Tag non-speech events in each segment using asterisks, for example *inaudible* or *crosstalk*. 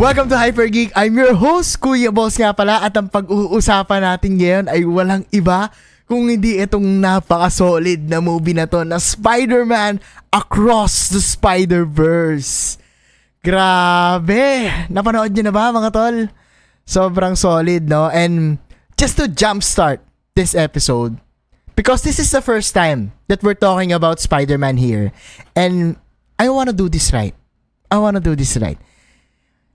Welcome to Hyper Geek. I'm your host, Kuya Boss nga pala at ang pag-uusapan natin ngayon ay walang iba kung hindi itong napaka-solid na movie na to na Spider-Man Across the Spider-Verse. Grabe! Napanood nyo na ba mga tol? Sobrang solid, no? And just to jumpstart this episode, because this is the first time that we're talking about Spider-Man here, and I wanna do this right. I wanna do this right.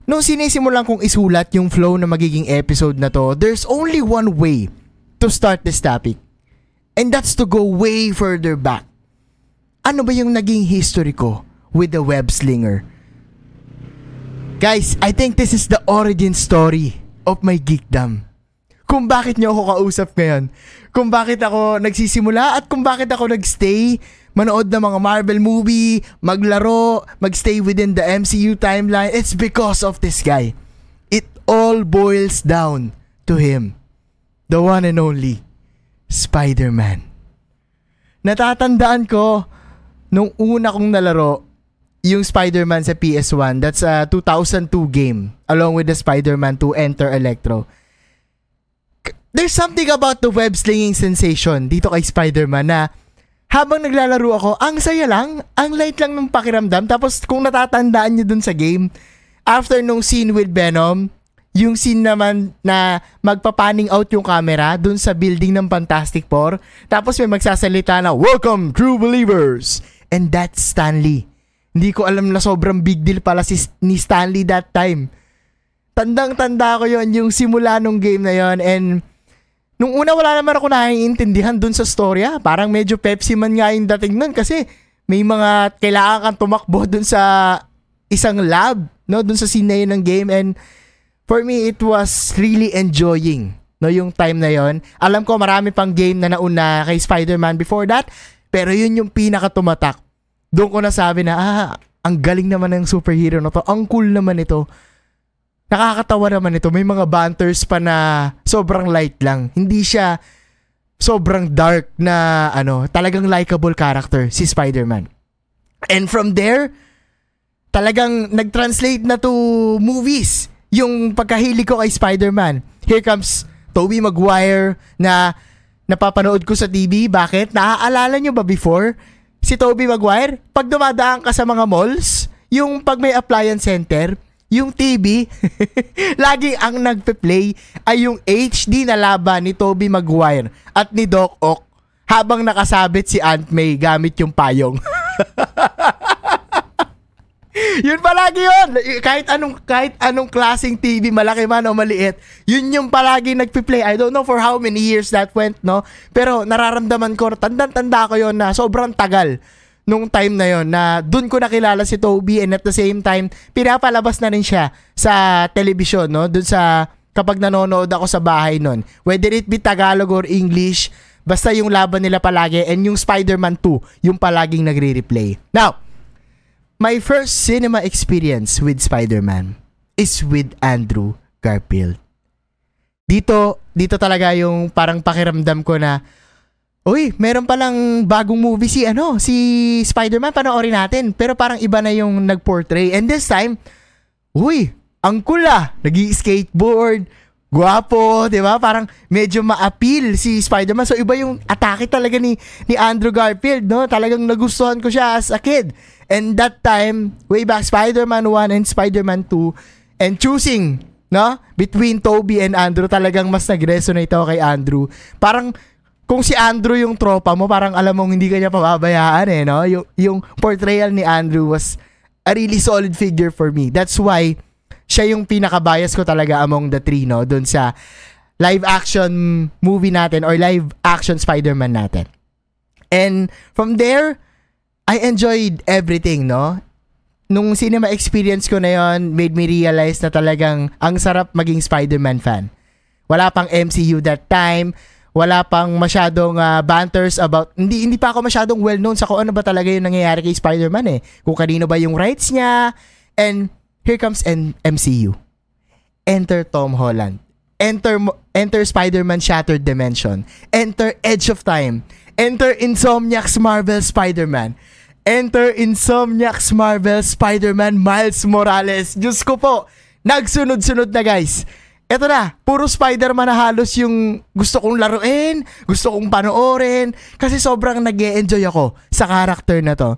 Nung sinisimulan kong isulat yung flow na magiging episode na to, there's only one way to start this topic. And that's to go way further back. Ano ba yung naging history ko with the web slinger? Guys, I think this is the origin story of my geekdom. Kung bakit nyo ako kausap ngayon. Kung bakit ako nagsisimula at kung bakit ako nagstay manood ng mga Marvel movie, maglaro, magstay within the MCU timeline, it's because of this guy. It all boils down to him. The one and only Spider-Man. Natatandaan ko nung una kong nalaro yung Spider-Man sa PS1. That's a 2002 game along with the Spider-Man 2 Enter Electro. There's something about the web slinging sensation dito kay Spider-Man na habang naglalaro ako, ang saya lang, ang light lang ng pakiramdam. Tapos kung natatandaan nyo dun sa game, after nung scene with Venom, yung scene naman na magpapanning out yung camera dun sa building ng Fantastic Four, tapos may magsasalita na, Welcome, true believers! And that's Stanley. Hindi ko alam na sobrang big deal pala si, ni Stanley that time. Tandang-tanda ko yon yung simula nung game na yon and Nung una wala naman ako naiintindihan dun sa storya. Parang medyo Pepsi man nga yung dating nun kasi may mga kailangan kang tumakbo dun sa isang lab, no, dun sa scene na yun ng game and for me it was really enjoying no yung time na yon. Alam ko marami pang game na nauna kay Spider-Man before that, pero yun yung pinaka tumatak. Doon ko nasabi na ah, ang galing naman ng superhero na to. Ang cool naman ito nakakatawa naman ito. May mga banters pa na sobrang light lang. Hindi siya sobrang dark na ano, talagang likable character si Spider-Man. And from there, talagang nag-translate na to movies yung pagkahilig ko kay Spider-Man. Here comes Tobey Maguire na napapanood ko sa TV. Bakit? Naaalala nyo ba before? Si Tobey Maguire, pag dumadaan ka sa mga malls, yung pag may appliance center, yung TV, *laughs* lagi ang nagpe-play ay yung HD na laban ni Toby Maguire at ni Doc Ock habang nakasabit si Aunt May gamit yung payong. *laughs* yun palagi yun. Kahit anong, kahit anong klaseng TV, malaki man o maliit, yun yung palagi nagpe-play. I don't know for how many years that went, no? Pero nararamdaman ko, tandang-tanda ko yon na sobrang tagal nung time na yon na doon ko nakilala si Toby and at the same time pinapalabas na rin siya sa television no? Doon sa kapag nanonood ako sa bahay noon whether it be Tagalog or English basta yung laban nila palagi and yung Spider-Man 2 yung palaging nagre-replay. Now my first cinema experience with Spider-Man is with Andrew Garfield. Dito dito talaga yung parang pakiramdam ko na Uy, meron palang bagong movie si ano, si Spider-Man panoorin natin. Pero parang iba na yung nag-portray. And this time, uy, ang cool ah. Nag-skateboard, guwapo, 'di ba? Parang medyo ma-appeal si Spider-Man. So iba yung atake talaga ni ni Andrew Garfield, no? Talagang nagustuhan ko siya as a kid. And that time, way back Spider-Man 1 and Spider-Man 2 and choosing, no? Between Toby and Andrew, talagang mas nag-resonate ako kay Andrew. Parang kung si Andrew yung tropa mo, parang alam mong hindi kanya pababayaan eh, no? Yung, yung portrayal ni Andrew was a really solid figure for me. That's why siya yung pinaka-bias ko talaga among the three, no? Doon sa live action movie natin or live action Spider-Man natin. And from there, I enjoyed everything, no? Nung cinema experience ko na yon made me realize na talagang ang sarap maging Spider-Man fan. Wala pang MCU that time wala pang masyadong uh, banters about hindi hindi pa ako masyadong well known sa kung ano ba talaga yung nangyayari kay Spider-Man eh. Kung kanino ba yung rights niya and here comes N- MCU. Enter Tom Holland. Enter enter Spider-Man Shattered Dimension. Enter Edge of Time. Enter Insomniac's Marvel Spider-Man. Enter Insomniac's Marvel Spider-Man Miles Morales. Diyos ko po, Nagsunod-sunod na guys. Eto na, puro Spider-Man na halos yung gusto kong laruin, gusto kong panoorin, kasi sobrang nag enjoy ako sa character na to.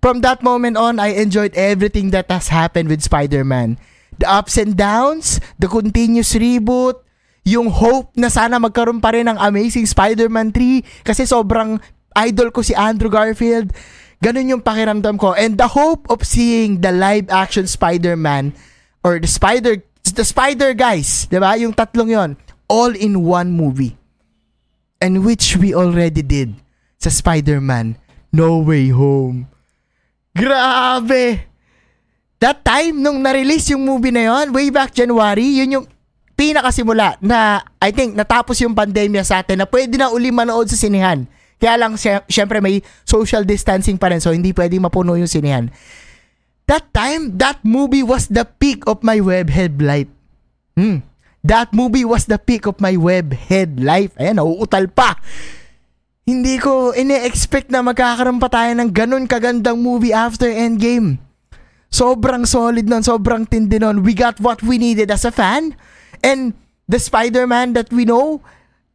From that moment on, I enjoyed everything that has happened with Spider-Man. The ups and downs, the continuous reboot, yung hope na sana magkaroon pa rin ng Amazing Spider-Man 3 kasi sobrang idol ko si Andrew Garfield. Ganun yung pakiramdam ko. And the hope of seeing the live action Spider-Man or the Spider the Spider guys, 'di ba? Yung tatlong 'yon, all in one movie. And which we already did sa Spider-Man No Way Home. Grabe! That time, nung na-release yung movie na yon, way back January, yun yung pinakasimula na I think natapos yung pandemya sa atin na pwede na uli manood sa sinihan. Kaya lang syempre may social distancing pa rin so hindi pwedeng mapuno yung sinihan. That time, that movie was the peak of my webhead life. Hmm. That movie was the peak of my webhead life. Ayan, nauutal pa. Hindi ko ine-expect na magkakaroon pa tayo ng ganun kagandang movie after Endgame. Sobrang solid nun, sobrang tindi nun. We got what we needed as a fan. And the Spider-Man that we know,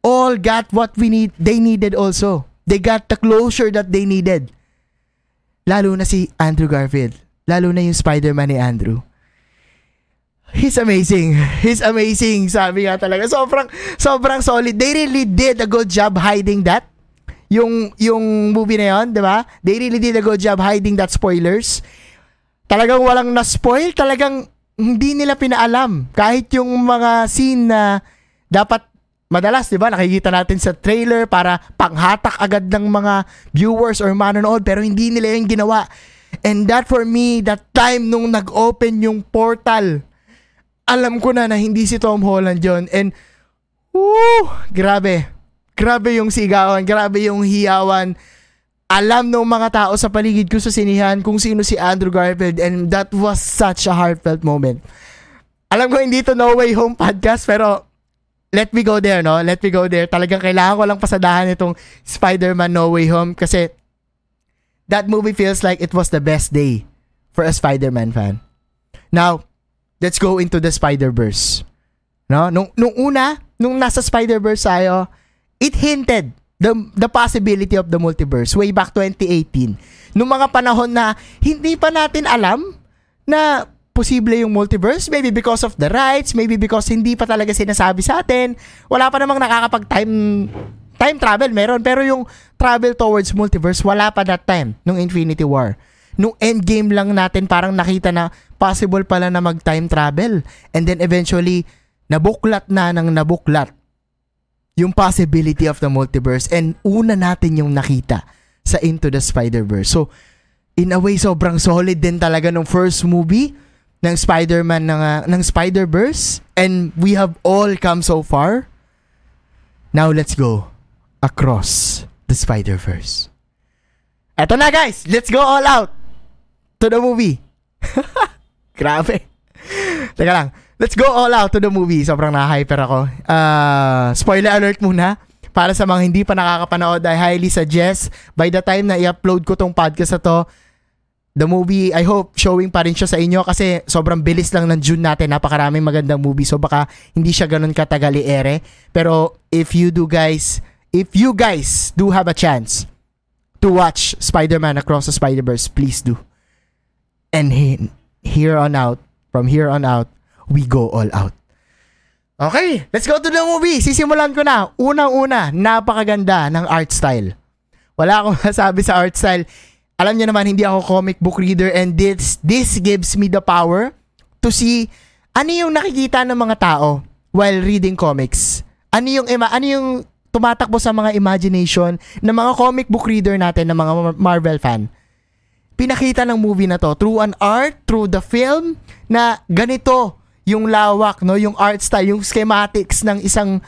all got what we need, they needed also. They got the closure that they needed. Lalo na si Andrew Garfield. Lalo na yung Spider-Man ni Andrew. He's amazing. He's amazing. Sabi nga talaga. Sobrang, sobrang solid. They really did a good job hiding that. Yung, yung movie na yon, di ba? They really did a good job hiding that spoilers. Talagang walang na-spoil. Talagang hindi nila pinaalam. Kahit yung mga scene na dapat madalas, di ba, nakikita natin sa trailer para panghatak agad ng mga viewers or manonood pero hindi nila yung ginawa And that for me, that time nung nag-open yung portal, alam ko na na hindi si Tom Holland yon And, woo, grabe. Grabe yung sigawan, grabe yung hiyawan. Alam ng mga tao sa paligid ko sa sinihan kung sino si Andrew Garfield and that was such a heartfelt moment. Alam ko hindi to No Way Home podcast pero let me go there, no? Let me go there. Talagang kailangan ko lang pasadahan itong Spider-Man No Way Home kasi that movie feels like it was the best day for a Spider-Man fan. Now, let's go into the Spider-Verse. No? Nung, nung una, nung nasa Spider-Verse tayo, it hinted the, the possibility of the multiverse way back 2018. Nung mga panahon na hindi pa natin alam na posible yung multiverse, maybe because of the rights, maybe because hindi pa talaga sinasabi sa atin, wala pa namang nakakapag-time time travel meron, pero yung travel towards multiverse, wala pa that time, nung Infinity War. Nung endgame lang natin, parang nakita na possible pala na mag-time travel. And then eventually, nabuklat na ng nabuklat yung possibility of the multiverse. And una natin yung nakita sa Into the Spider-Verse. So, in a way, sobrang solid din talaga nung first movie ng Spider-Man ng, uh, ng Spider-Verse. And we have all come so far. Now, let's go across the Spider-Verse. Eto na guys, let's go all out to the movie. *laughs* Grabe. Teka lang, let's go all out to the movie. Sobrang na-hyper ako. Uh, spoiler alert muna. Para sa mga hindi pa nakakapanood, I highly suggest by the time na i-upload ko tong podcast na to, the movie, I hope showing pa rin siya sa inyo kasi sobrang bilis lang ng June natin. Napakaraming magandang movie. So baka hindi siya ganun katagal i-ere. Pero if you do guys, if you guys do have a chance to watch Spider-Man Across the Spider-Verse, please do. And he, here on out, from here on out, we go all out. Okay, let's go to the movie. Sisimulan ko na. Unang-una, napakaganda ng art style. Wala akong *laughs* masabi sa art style. Alam niyo naman, hindi ako comic book reader and this, this gives me the power to see ano yung nakikita ng mga tao while reading comics. Ano yung, ano yung tumatakbo sa mga imagination ng mga comic book reader natin, ng mga Marvel fan. Pinakita ng movie na to through an art, through the film, na ganito yung lawak, no, yung art style, yung schematics ng isang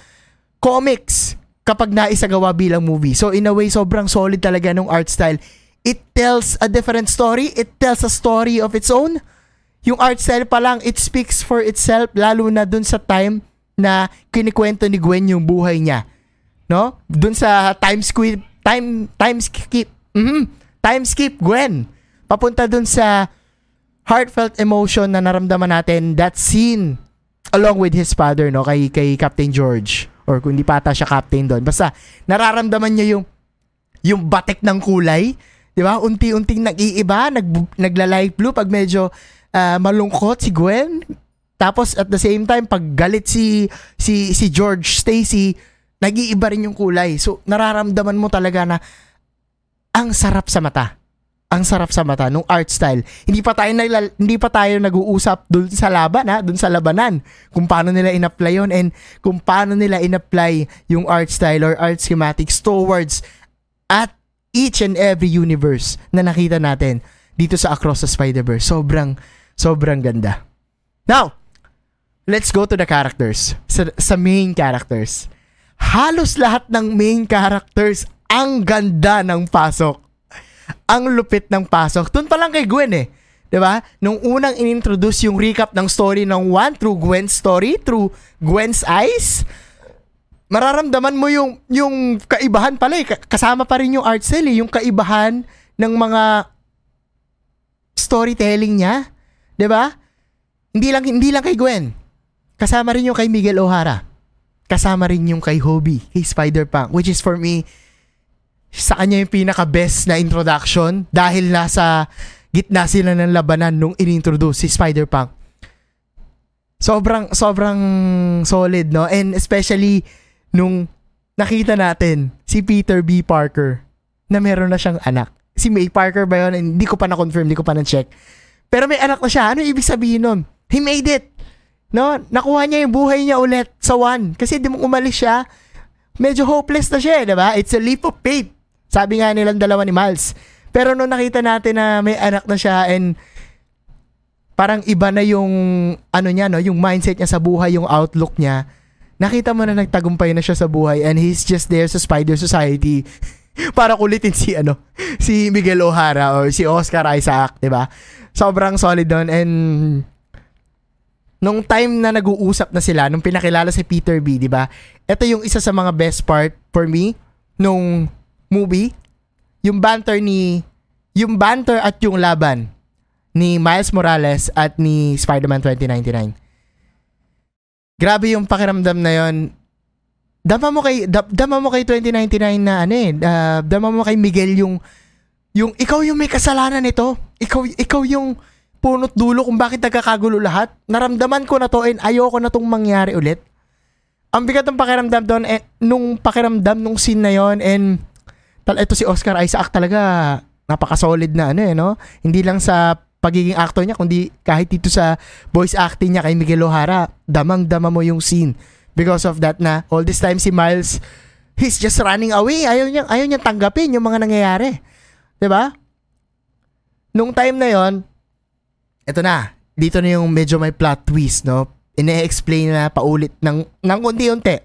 comics kapag naisagawa bilang movie. So in a way, sobrang solid talaga ng art style. It tells a different story. It tells a story of its own. Yung art style pa lang, it speaks for itself, lalo na dun sa time na kinikwento ni Gwen yung buhay niya no? Dun sa time skip, time time skip. Mhm. Time skip Gwen. Papunta dun sa heartfelt emotion na naramdaman natin that scene along with his father no kay kay Captain George or kung hindi pa ata siya captain doon basta nararamdaman niya yung yung batik ng kulay 'di ba unti-unting nag-iiba nag nagla-light blue pag medyo uh, malungkot si Gwen tapos at the same time pag galit si si si George Stacy nag-iiba rin yung kulay so nararamdaman mo talaga na ang sarap sa mata ang sarap sa mata nung art style. Hindi pa tayo naglal- hindi pa tayo nag-uusap dun sa laban ha, dun sa labanan kung paano nila in-apply yon and kung paano nila in-apply yung art style or art schematics towards at each and every universe na nakita natin dito sa Across the Spider-Verse. Sobrang sobrang ganda. Now, let's go to the characters. Sa, sa main characters. Halos lahat ng main characters ang ganda ng pasok ang lupit ng pasok. Doon pa lang kay Gwen eh. 'Di ba? Nung unang inintroduce yung recap ng story ng one through Gwen's story, through Gwen's eyes, mararamdaman mo yung yung kaibahan pala eh. Kasama pa rin yung art style eh, yung kaibahan ng mga storytelling niya. 'Di ba? Hindi lang hindi lang kay Gwen. Kasama rin yung kay Miguel O'Hara. Kasama rin yung kay Hobie, kay Spider-Punk, which is for me sa kanya yung pinaka-best na introduction dahil nasa gitna sila ng labanan nung inintroduce si Spider-Punk. Sobrang, sobrang solid, no? And especially nung nakita natin si Peter B. Parker na meron na siyang anak. Si May Parker ba yun? Hindi ko pa na-confirm, hindi ko pa na-check. Pero may anak na siya. Ano ibig sabihin nun? He made it. No? Nakuha niya yung buhay niya ulit sa one. Kasi di mo umalis siya, medyo hopeless na siya, eh, di ba? It's a leap of faith. Sabi nga nilang dalawa ni Miles. Pero nung nakita natin na may anak na siya and parang iba na yung ano niya no, yung mindset niya sa buhay, yung outlook niya. Nakita mo na nagtagumpay na siya sa buhay and he's just there sa Spider Society *laughs* para kulitin si ano, si Miguel O'Hara or si Oscar Isaac, 'di ba? Sobrang solid doon and nung time na nag-uusap na sila, nung pinakilala si Peter B, 'di ba? Ito yung isa sa mga best part for me nung movie, yung banter ni yung banter at yung laban ni Miles Morales at ni Spider-Man 2099. Grabe yung pakiramdam na yon. Dama mo kay dama mo kay 2099 na ano eh, uh, dama mo kay Miguel yung yung ikaw yung may kasalanan nito. Ikaw ikaw yung punot dulo kung bakit nagkakagulo lahat. Naramdaman ko na to and ayoko na tong mangyari ulit. Ang bigat ng pakiramdam doon eh, nung pakiramdam nung scene na yon and tal ito si Oscar Isaac talaga napaka-solid na ano eh, no? Hindi lang sa pagiging actor niya, kundi kahit dito sa voice acting niya kay Miguel O'Hara, damang-dama mo yung scene. Because of that na, all this time si Miles, he's just running away. Ayaw niya, ayaw niya tanggapin yung mga nangyayari. ba? Diba? Nung time na yon eto na, dito na yung medyo may plot twist, no? Ine-explain na paulit ng, ng unti-unti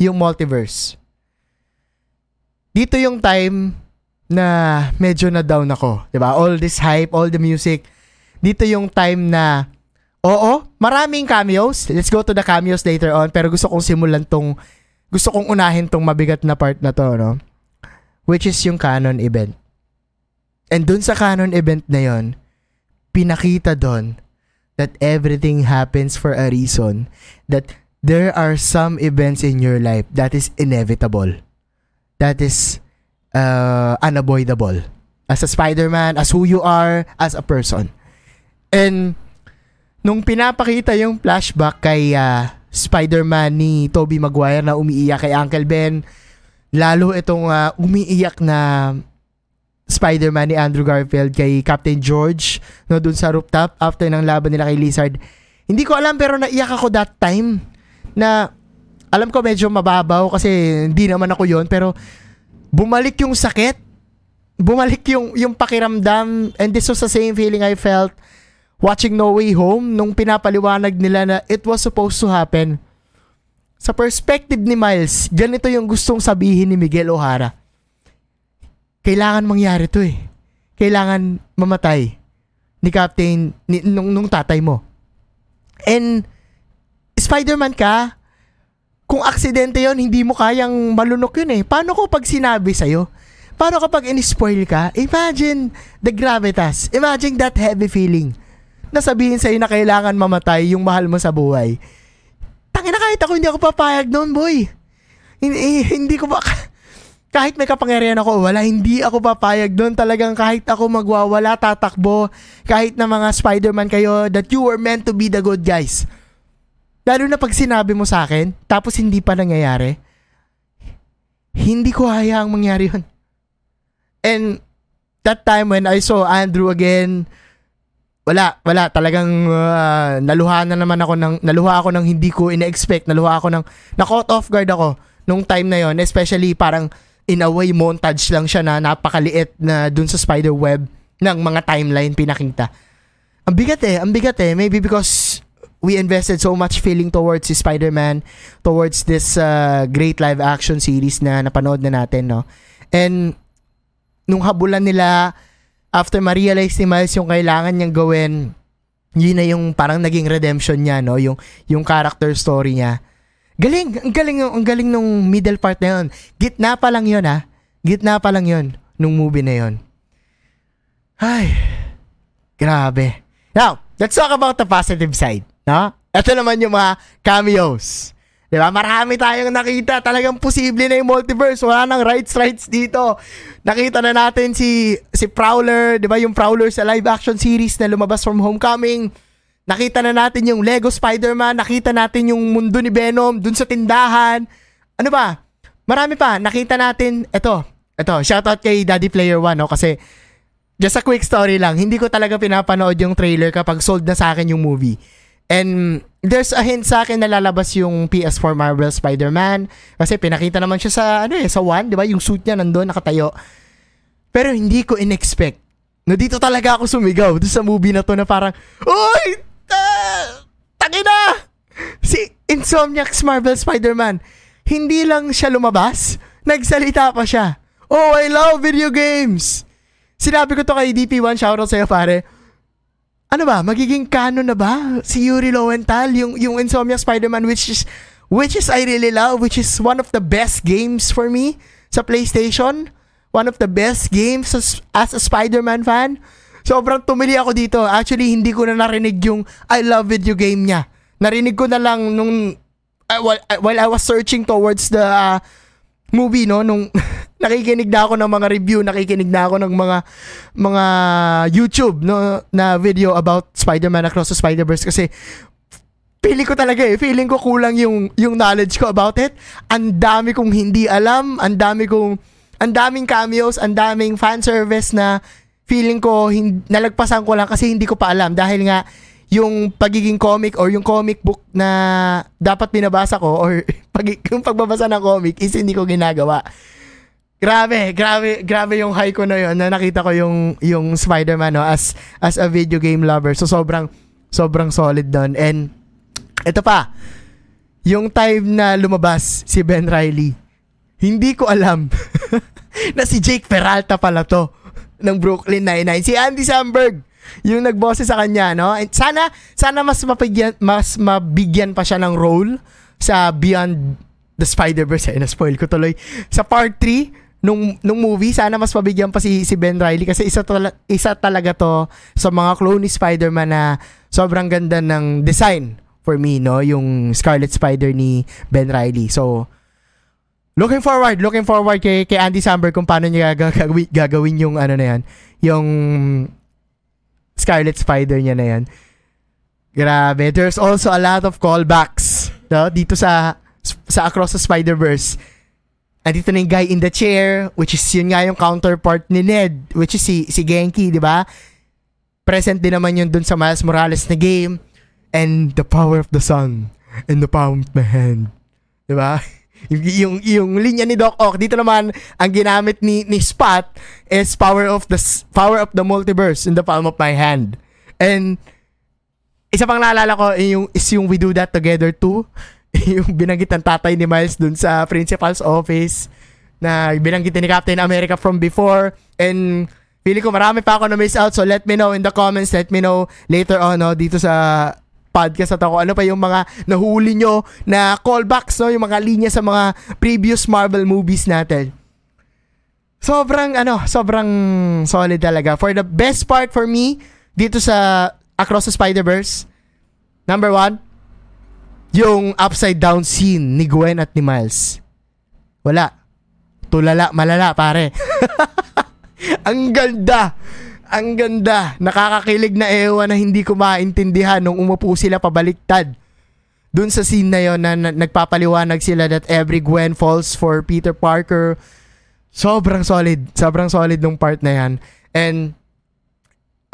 yung multiverse dito yung time na medyo na down ako, 'di ba? All this hype, all the music. Dito yung time na oo, maraming cameos. Let's go to the cameos later on, pero gusto kong simulan tong gusto kong unahin tong mabigat na part na to, no? Which is yung canon event. And dun sa canon event na yon, pinakita doon that everything happens for a reason. That there are some events in your life that is inevitable that is uh, unavoidable. As a Spider-Man, as who you are, as a person. And nung pinapakita yung flashback kay uh, Spider-Man ni Tobey Maguire na umiiyak kay Uncle Ben, lalo itong uh, umiiyak na Spider-Man ni Andrew Garfield kay Captain George no dun sa rooftop after ng laban nila kay Lizard. Hindi ko alam pero naiyak ako that time na alam ko medyo mababaw kasi hindi naman ako yon pero bumalik yung sakit bumalik yung yung pakiramdam and this was the same feeling I felt watching No Way Home nung pinapaliwanag nila na it was supposed to happen sa perspective ni Miles ganito yung gustong sabihin ni Miguel O'Hara kailangan mangyari to eh kailangan mamatay ni Captain ni, nung, nung tatay mo and Spider-Man ka kung aksidente yon hindi mo kayang malunok yun eh. Paano ko pag sinabi sa'yo? Paano kapag in-spoil ka? Imagine the gravitas. Imagine that heavy feeling. na sabihin sa'yo na kailangan mamatay yung mahal mo sa buhay. Tangina kahit ako hindi ako papayag noon, boy. Hindi, hindi ko ba *laughs* kahit may kapangyarihan ako, wala, hindi ako papayag doon. Talagang kahit ako magwawala, tatakbo, kahit na mga Spider-Man kayo, that you were meant to be the good guys. Lalo na pag sinabi mo sa akin, tapos hindi pa nangyayari, hindi ko hayaang mangyari yun. And that time when I saw Andrew again, wala, wala, talagang uh, naluha na naman ako ng, naluha ako ng hindi ko ina-expect, naluha ako ng, na-caught off guard ako nung time na yon especially parang in a way montage lang siya na napakaliit na dun sa spider web ng mga timeline pinakita. Ang bigat eh, ang bigat eh. Maybe because we invested so much feeling towards si Spider-Man, towards this uh, great live action series na napanood na natin, no? And nung habulan nila after ma-realize ni Miles yung kailangan niyang gawin, yun na yung parang naging redemption niya, no? Yung yung character story niya. Galing, ang galing, ang galing nung middle part na yun. Gitna pa lang yun, ha? Gitna pa lang yun nung movie na yun. Ay, grabe. Now, let's talk about the positive side, no? Ito naman yung mga cameos. Di ba? Marami tayong nakita. Talagang posible na yung multiverse. Wala nang rights rights dito. Nakita na natin si si Prowler, di ba? Yung Prowler sa live action series na lumabas from Homecoming Nakita na natin yung Lego Spider-Man, nakita natin yung mundo ni Venom dun sa tindahan. Ano ba? Marami pa. Nakita natin, eto, eto, shoutout kay Daddy Player 1, no? Kasi, just a quick story lang, hindi ko talaga pinapanood yung trailer kapag sold na sa akin yung movie. And there's a hint sa akin na lalabas yung PS4 Marvel Spider-Man kasi pinakita naman siya sa ano eh, sa 1, 'di ba? Yung suit niya nandoon nakatayo. Pero hindi ko inexpect. No dito talaga ako sumigaw doon sa movie na to na parang, "Oy, uh, tangina! Si Insomniac's Marvel Spider-Man, hindi lang siya lumabas, nagsalita pa siya. Oh, I love video games! Sinabi ko to kay DP1, shoutout sa'yo pare. Ano ba, magiging canon na ba si Yuri Lowenthal, yung, yung Insomniac Spider-Man which is, which is I really love, which is one of the best games for me sa PlayStation. One of the best games as, as a Spider-Man fan. Sobrang tumili ako dito. Actually, hindi ko na narinig yung I love video game niya. Narinig ko na lang nung uh, while, uh, while I was searching towards the uh, movie no nung *laughs* nakikinig na ako ng mga review, nakikinig na ako ng mga mga YouTube no na video about Spider-Man Across the Spider-Verse kasi feeling ko talaga eh, feeling ko kulang yung yung knowledge ko about it. Ang dami kong hindi alam, ang dami kong ang daming cameos, ang daming fan service na feeling ko hin- nalagpasan ko lang kasi hindi ko pa alam dahil nga yung pagiging comic or yung comic book na dapat binabasa ko or *laughs* pag, yung pagbabasa ng comic is hindi ko ginagawa. Grabe, grabe, grabe yung high ko na yun na nakita ko yung yung Spider-Man no as as a video game lover. So sobrang sobrang solid doon. And ito pa, yung time na lumabas si Ben Riley, hindi ko alam *laughs* na si Jake Peralta pala to ng Brooklyn Nine-Nine. Si Andy Samberg yung nagbose sa kanya, no? And sana, sana mas mapigyan, mas mabigyan pa siya ng role sa Beyond the Spider-Verse. Ay, na-spoil ko tuloy. Sa part 3, nung, nung movie, sana mas mabigyan pa si, si Ben Riley kasi isa, to, isa talaga to sa mga clone ni Spider-Man na sobrang ganda ng design for me, no? Yung Scarlet Spider ni Ben Riley. So, Looking forward, looking forward kay, kay Andy Samberg kung paano niya gagawin, gagawin yung ano na yan, yung Scarlet Spider niya na yan. Grabe. There's also a lot of callbacks no? dito sa sa Across the Spider-Verse. Andito na yung guy in the chair, which is yun nga yung counterpart ni Ned, which is si, si Genki, di ba? Present din naman yun dun sa Miles Morales na game. And the power of the sun and the palm of my hand. Di ba? Yung, yung, yung linya ni Doc Ock, dito naman, ang ginamit ni, ni Spot is power of the power of the multiverse in the palm of my hand. And, isa pang naalala ko yung, is yung We Do That Together too. *laughs* yung binanggit ng tatay ni Miles dun sa principal's office na binanggit ni Captain America from before and feeling ko marami pa ako na miss out so let me know in the comments let me know later on no, dito sa podcast at ako ano pa yung mga nahuli nyo na callbacks, no? yung mga linya sa mga previous Marvel movies natin. Sobrang ano, sobrang solid talaga. For the best part for me dito sa Across the Spider-Verse? Number one, yung upside down scene ni Gwen at ni Miles. Wala. Tulala, malala, pare. *laughs* Ang ganda. Ang ganda. Nakakakilig na ewan na hindi ko maintindihan nung umupo sila pabaliktad. Doon sa scene na yon na, na nagpapaliwanag sila that every Gwen falls for Peter Parker. Sobrang solid. Sobrang solid nung part na yan. And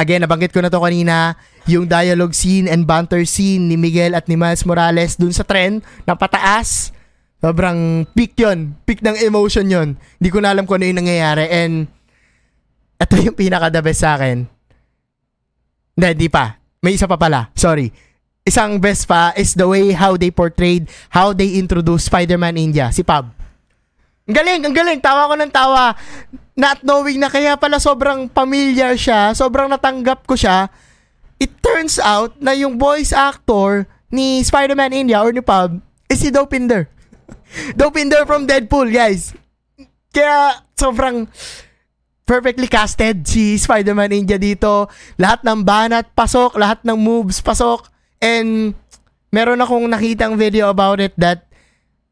again, nabanggit ko na to kanina, yung dialogue scene and banter scene ni Miguel at ni Miles Morales dun sa tren na pataas. Sobrang peak yon Peak ng emotion yon Hindi ko na alam kung ano yung nangyayari. And ito yung pinaka-the best sa akin. Hindi, di pa. May isa pa pala. Sorry. Isang best pa is the way how they portrayed, how they introduced Spider-Man India, si Pab. Ang galing, ang galing. Tawa ko ng tawa. Not knowing na kaya pala sobrang familiar siya, sobrang natanggap ko siya. It turns out na yung voice actor ni Spider-Man India or ni Pab is si Dopinder. *laughs* Dopinder from Deadpool, guys. Kaya sobrang perfectly casted si Spider-Man India dito. Lahat ng banat pasok, lahat ng moves pasok. And meron akong nakitang video about it that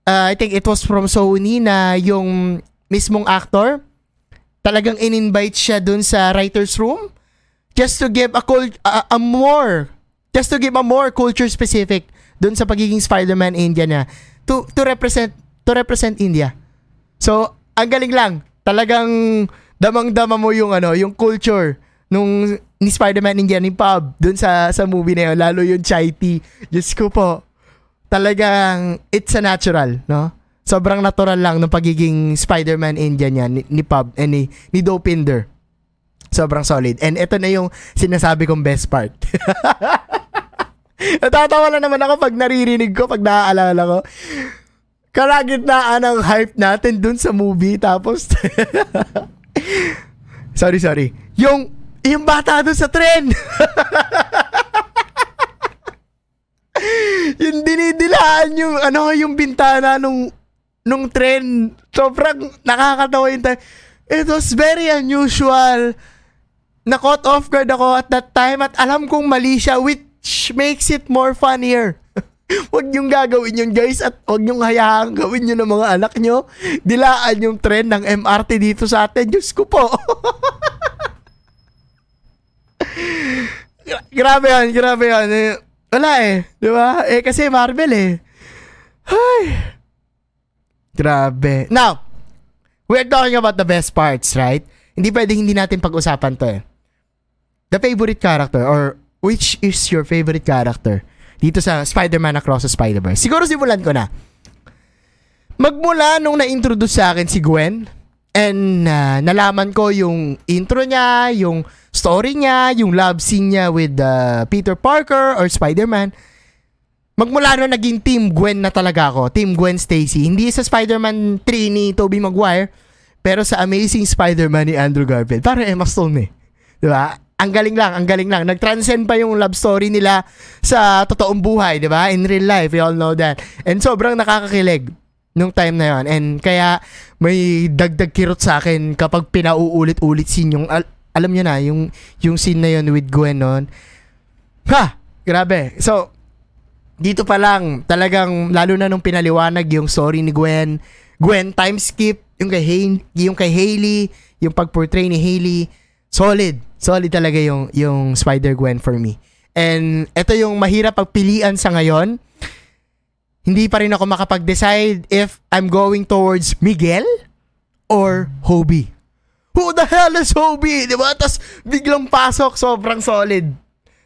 uh, I think it was from Sony na yung mismong actor talagang in-invite siya dun sa writer's room just to give a, cult, a, a more just to give a more culture specific dun sa pagiging Spider-Man India na to to represent to represent India. So, ang galing lang. Talagang damang-dama mo yung ano, yung culture nung ni Spider-Man India ni Pub dun sa sa movie na yun, lalo yung chai tea. Diyos ko po, talagang it's a natural, no? Sobrang natural lang ng pagiging Spider-Man India niya ni, ni Pub and ni, ni Dopinder. Sobrang solid. And ito na yung sinasabi kong best part. *laughs* Natatawa lang naman ako pag naririnig ko, pag naaalala ko. Kalagitnaan ng hype natin dun sa movie. Tapos, *laughs* sorry, sorry. Yung yung bata doon sa tren. *laughs* yung dinidilaan yung ano yung bintana nung nung tren. Sobrang nakakatawa yung time. It was very unusual. Na caught off guard ako at that time at alam kong mali siya which makes it more funnier. Huwag niyong gagawin yun guys at huwag niyong hayaan gawin yun ng mga anak niyo. Dilaan yung tren ng MRT dito sa atin. Diyos ko po. *laughs* grabe yan, grabe yan. Eh, wala eh. Di ba? Eh, kasi Marvel eh. Ay. Grabe. Now, we're talking about the best parts, right? Hindi pwedeng hindi natin pag-usapan to eh. The favorite character or which is your favorite character dito sa Spider-Man Across the Spider-Verse? Siguro simulan ko na. Magmula nung na-introduce sa akin si Gwen and uh, nalaman ko yung intro niya, yung story niya, yung love scene niya with uh, Peter Parker or Spider-Man, magmula no naging Team Gwen na talaga ako. Team Gwen Stacy. Hindi sa Spider-Man 3 ni Tobey Maguire, pero sa Amazing Spider-Man ni Andrew Garfield. Para Emma Stone eh. Di ba? Ang galing lang, ang galing lang. Nag-transcend pa yung love story nila sa totoong buhay, di ba? In real life, we all know that. And sobrang nakakakilig nung time na yon and kaya may dagdag kirot sa akin kapag pinauulit-ulit scene yung al- alam niyo na, yung, yung scene na yun with Gwen noon. Ha! Grabe. So, dito pa lang, talagang, lalo na nung pinaliwanag yung story ni Gwen, Gwen time skip, yung kay, Hay- yung kay Hailey, yung pag-portray ni Hailey, solid. Solid talaga yung, yung Spider-Gwen for me. And ito yung mahirap pagpilian sa ngayon. Hindi pa rin ako makapag-decide if I'm going towards Miguel or Hobie who the hell is Hobie? Di ba? Tapos biglang pasok, sobrang solid.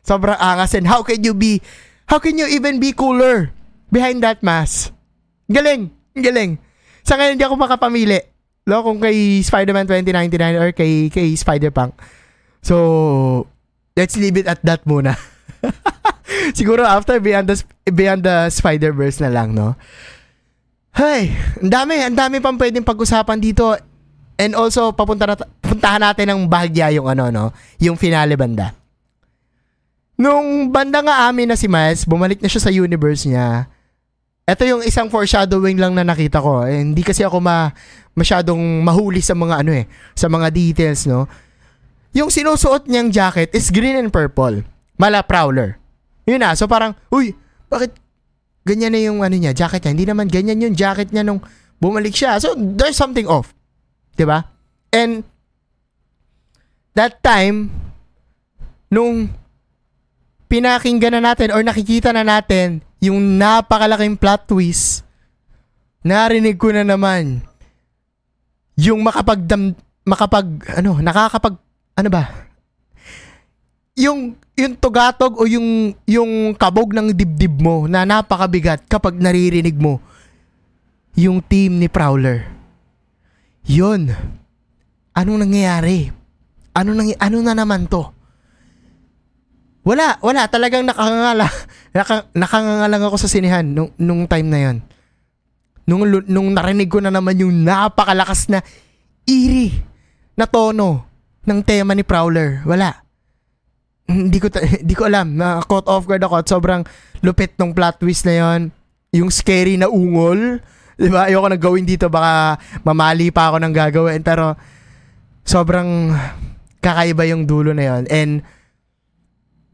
Sobrang angas. And how can you be, how can you even be cooler behind that mask? Galing, galing. Sa ngayon, hindi ako makapamili. No, kung kay Spider-Man 2099 or kay, kay Spider-Punk. So, let's leave it at that muna. *laughs* Siguro after Beyond the, Beyond the Spider-Verse na lang, no? Hey, ang dami, ang dami pang pwedeng pag-usapan dito And also, papunta na, puntahan natin ng bahagya yung ano, no? Yung finale banda. Nung banda nga amin na si Miles, bumalik na siya sa universe niya. Ito yung isang foreshadowing lang na nakita ko. Eh, hindi kasi ako ma, masyadong mahuli sa mga ano eh, sa mga details, no? Yung sinusuot niyang jacket is green and purple. Mala Prowler. Yun na. So parang, uy, bakit ganyan na yung ano niya, jacket niya? Hindi naman ganyan yung jacket niya nung bumalik siya. So there's something off. 'Di ba? And that time nung pinakinggan na natin or nakikita na natin yung napakalaking plot twist, narinig ko na naman yung makapagdam makapag ano, nakakapag ano ba? Yung yung tugatog o yung yung kabog ng dibdib mo na napakabigat kapag naririnig mo yung team ni Prowler. Yun. Anong nangyayari? Ano nang ano na naman to? Wala, wala talagang nakangangala. *laughs* Naka, nakangangalang ako sa sinihan nung, nung time na yon. Nung, nung narinig ko na naman yung napakalakas na eerie na tono ng tema ni Prowler. Wala. Hindi ko *laughs* hindi ko alam na caught off guard ako at sobrang lupit ng plot twist na yon. Yung scary na ungol. *laughs* 'Di ba? Ayoko nang gawin dito baka mamali pa ako ng gagawin pero sobrang kakaiba yung dulo na yon. And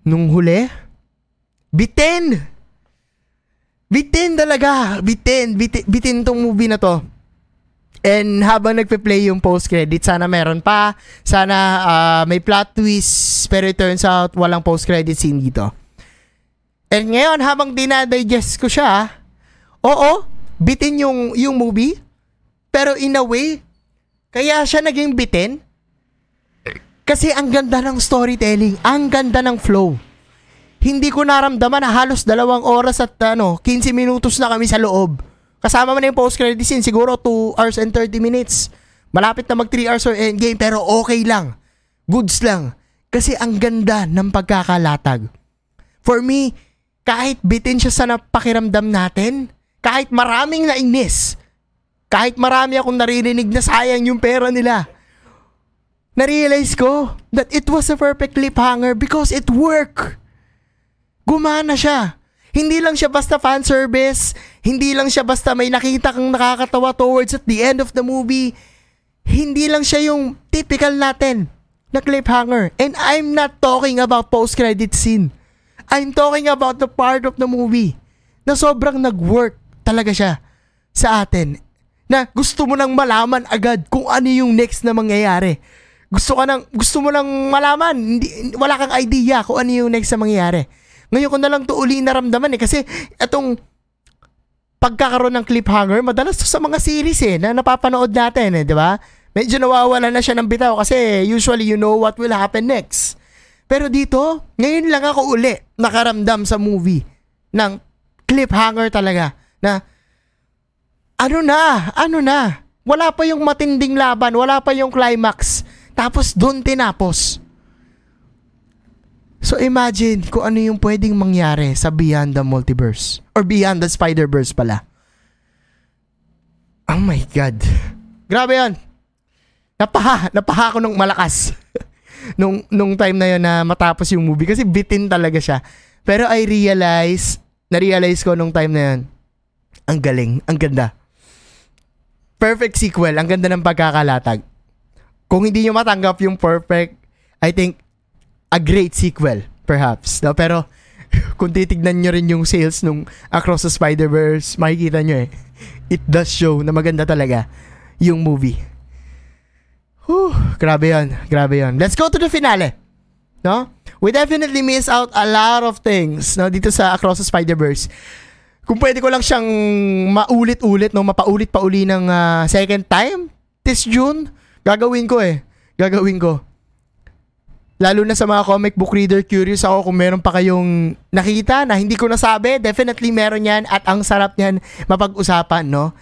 nung huli, bitin! Bitin talaga! Bitin! Bitin, bitin tong movie na to. And habang nagpe-play yung post-credit, sana meron pa. Sana uh, may plot twist. Pero it turns out, walang post-credit scene dito. And ngayon, habang dinadigest ko siya, oo, bitin yung, yung movie. Pero in a way, kaya siya naging bitin kasi ang ganda ng storytelling, ang ganda ng flow. Hindi ko naramdaman na halos dalawang oras at ano, 15 minutos na kami sa loob. Kasama man yung post-credit scene, siguro 2 hours and 30 minutes. Malapit na mag 3 hours or endgame pero okay lang. Goods lang. Kasi ang ganda ng pagkakalatag. For me, kahit bitin siya sa napakiramdam natin, kahit maraming nainis, kahit marami akong naririnig na sayang yung pera nila, na-realize ko that it was a perfect cliffhanger because it worked. Gumana siya. Hindi lang siya basta fan service, hindi lang siya basta may nakita kang nakakatawa towards at the end of the movie. Hindi lang siya yung typical natin na cliffhanger. And I'm not talking about post-credit scene. I'm talking about the part of the movie na sobrang nag-work talaga siya sa atin. Na gusto mo nang malaman agad kung ano yung next na mangyayari gusto ka nang, gusto mo lang malaman, hindi, wala kang idea kung ano yung next na mangyayari. Ngayon ko na lang to uli naramdaman eh, kasi itong pagkakaroon ng cliffhanger, madalas to sa mga series eh, na napapanood natin eh, di ba? Medyo nawawala na siya ng bitaw kasi usually you know what will happen next. Pero dito, ngayon lang ako uli nakaramdam sa movie ng cliffhanger talaga na ano na, ano na, wala pa yung matinding laban, wala pa yung climax. Tapos doon tinapos. So imagine kung ano yung pwedeng mangyari sa Beyond the Multiverse. Or Beyond the Spider-Verse pala. Oh my God. Grabe yan. Napaha, napaha ako nung malakas. *laughs* nung, nung time na yon na matapos yung movie. Kasi bitin talaga siya. Pero I realize, na-realize ko nung time na yon ang galing, ang ganda. Perfect sequel, ang ganda ng pagkakalatag kung hindi nyo matanggap yung perfect, I think, a great sequel, perhaps. No? Pero, *laughs* kung titignan nyo rin yung sales nung Across the Spider-Verse, makikita nyo eh. It does show na maganda talaga yung movie. Whew, grabe yon, grabe yon. Let's go to the finale. No? We definitely miss out a lot of things no dito sa Across the Spider-Verse. Kung pwede ko lang siyang maulit-ulit, no, mapaulit pa uli ng uh, second time this June, Gagawin ko eh. Gagawin ko. Lalo na sa mga comic book reader, curious ako kung meron pa kayong nakita na hindi ko nasabi. Definitely meron yan at ang sarap niyan mapag-usapan, no?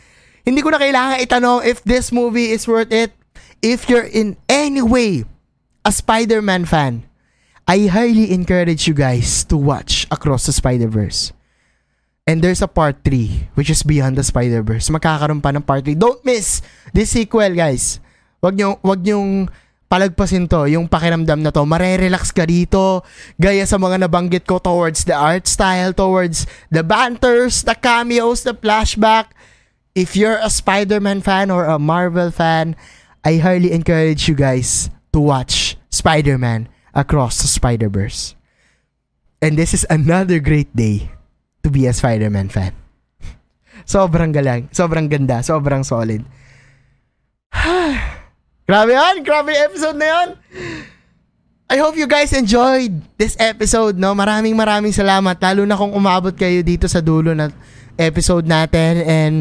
Hindi ko na kailangan itanong if this movie is worth it. If you're in any way a Spider-Man fan, I highly encourage you guys to watch Across the Spider-Verse. And there's a part 3, which is Beyond the Spider-Verse. Magkakaroon pa ng part 3. Don't miss this sequel, guys. Wag niyo wag niyong palagpasin to, yung pakiramdam na to. Marerelax ka dito, gaya sa mga nabanggit ko towards the art style, towards the banters, the cameos, the flashback. If you're a Spider-Man fan or a Marvel fan, I highly encourage you guys to watch Spider-Man Across the Spider-Verse. And this is another great day to be a Spider-Man fan. *laughs* sobrang galang, sobrang ganda, sobrang solid. *sighs* grabe yan, grabe episode na yan. I hope you guys enjoyed this episode, no? Maraming maraming salamat, lalo na kung umabot kayo dito sa dulo na episode natin. And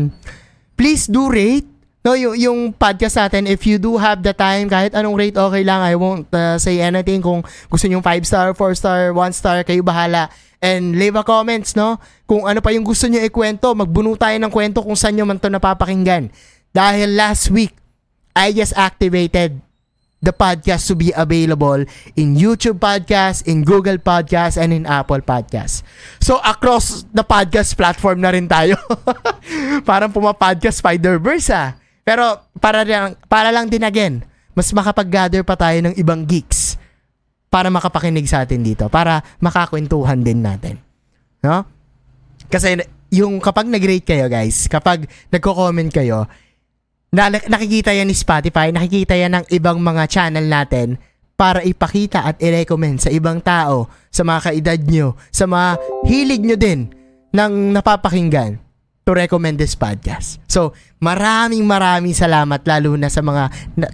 please do rate, no? Yung, yung podcast natin, if you do have the time, kahit anong rate, okay lang. I won't uh, say anything. Kung gusto nyo 5 star, 4 star, 1 star, kayo bahala. And leave a comments, no? Kung ano pa yung gusto nyo ikwento, magbuno tayo ng kwento kung saan nyo man to napapakinggan. Dahil last week, I just activated the podcast to be available in YouTube Podcast, in Google Podcast, and in Apple Podcast. So, across the podcast platform na rin tayo. *laughs* Parang pumapodcast Spider-Verse ah. Pero, para lang, para lang din again, mas makapag-gather pa tayo ng ibang geeks para makapakinig sa atin dito, para makakwentuhan din natin. No? Kasi yung kapag nag-rate kayo guys, kapag nagko-comment kayo, na, nakikita yan ni Spotify, nakikita yan ng ibang mga channel natin para ipakita at i-recommend sa ibang tao, sa mga kaedad nyo, sa mga hilig nyo din ng napapakinggan to recommend this podcast. So, maraming maraming salamat lalo na sa mga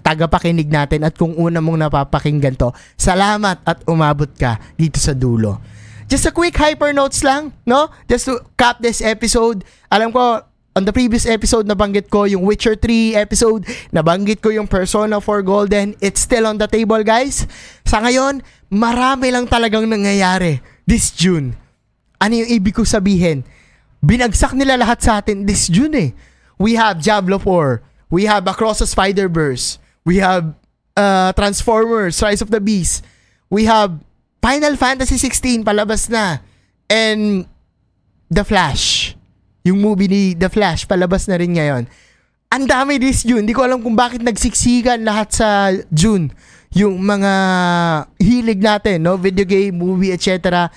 tagapakinig natin at kung una mong napapakinggan to, salamat at umabot ka dito sa dulo. Just a quick hyper notes lang, no? Just to cap this episode. Alam ko, on the previous episode, nabanggit ko yung Witcher 3 episode, nabanggit ko yung Persona 4 Golden. It's still on the table, guys. Sa ngayon, marami lang talagang nangyayari this June. Ano yung ibig ko sabihin? Binagsak nila lahat sa atin this June eh. We have Diablo 4. We have Across the Spider-Verse. We have uh, Transformers, Rise of the Beast. We have Final Fantasy 16 palabas na. And The Flash yung movie ni The Flash, palabas na rin ngayon. Ang dami this June. Hindi ko alam kung bakit nagsiksikan lahat sa June. Yung mga hilig natin, no? Video game, movie, etc.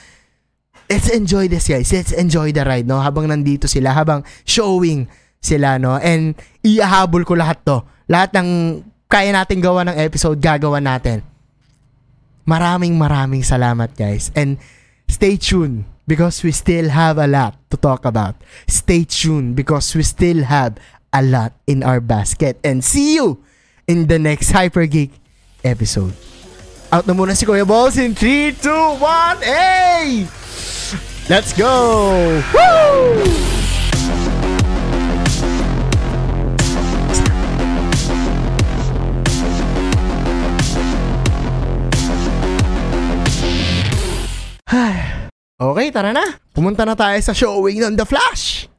Let's enjoy this, guys. Let's enjoy the ride, no? Habang nandito sila, habang showing sila, no? And iahabol ko lahat to. Lahat ng kaya natin gawa ng episode, gagawa natin. Maraming maraming salamat, guys. And stay tuned because we still have a lot to talk about. Stay tuned because we still have a lot in our basket. And see you in the next Hyper Geek episode. Out na muna si Kuya Balls in 3, 2, 1, hey! Let's go! Woo! *sighs* *sighs* Okay, tara na. Pumunta na tayo sa showing ng The Flash.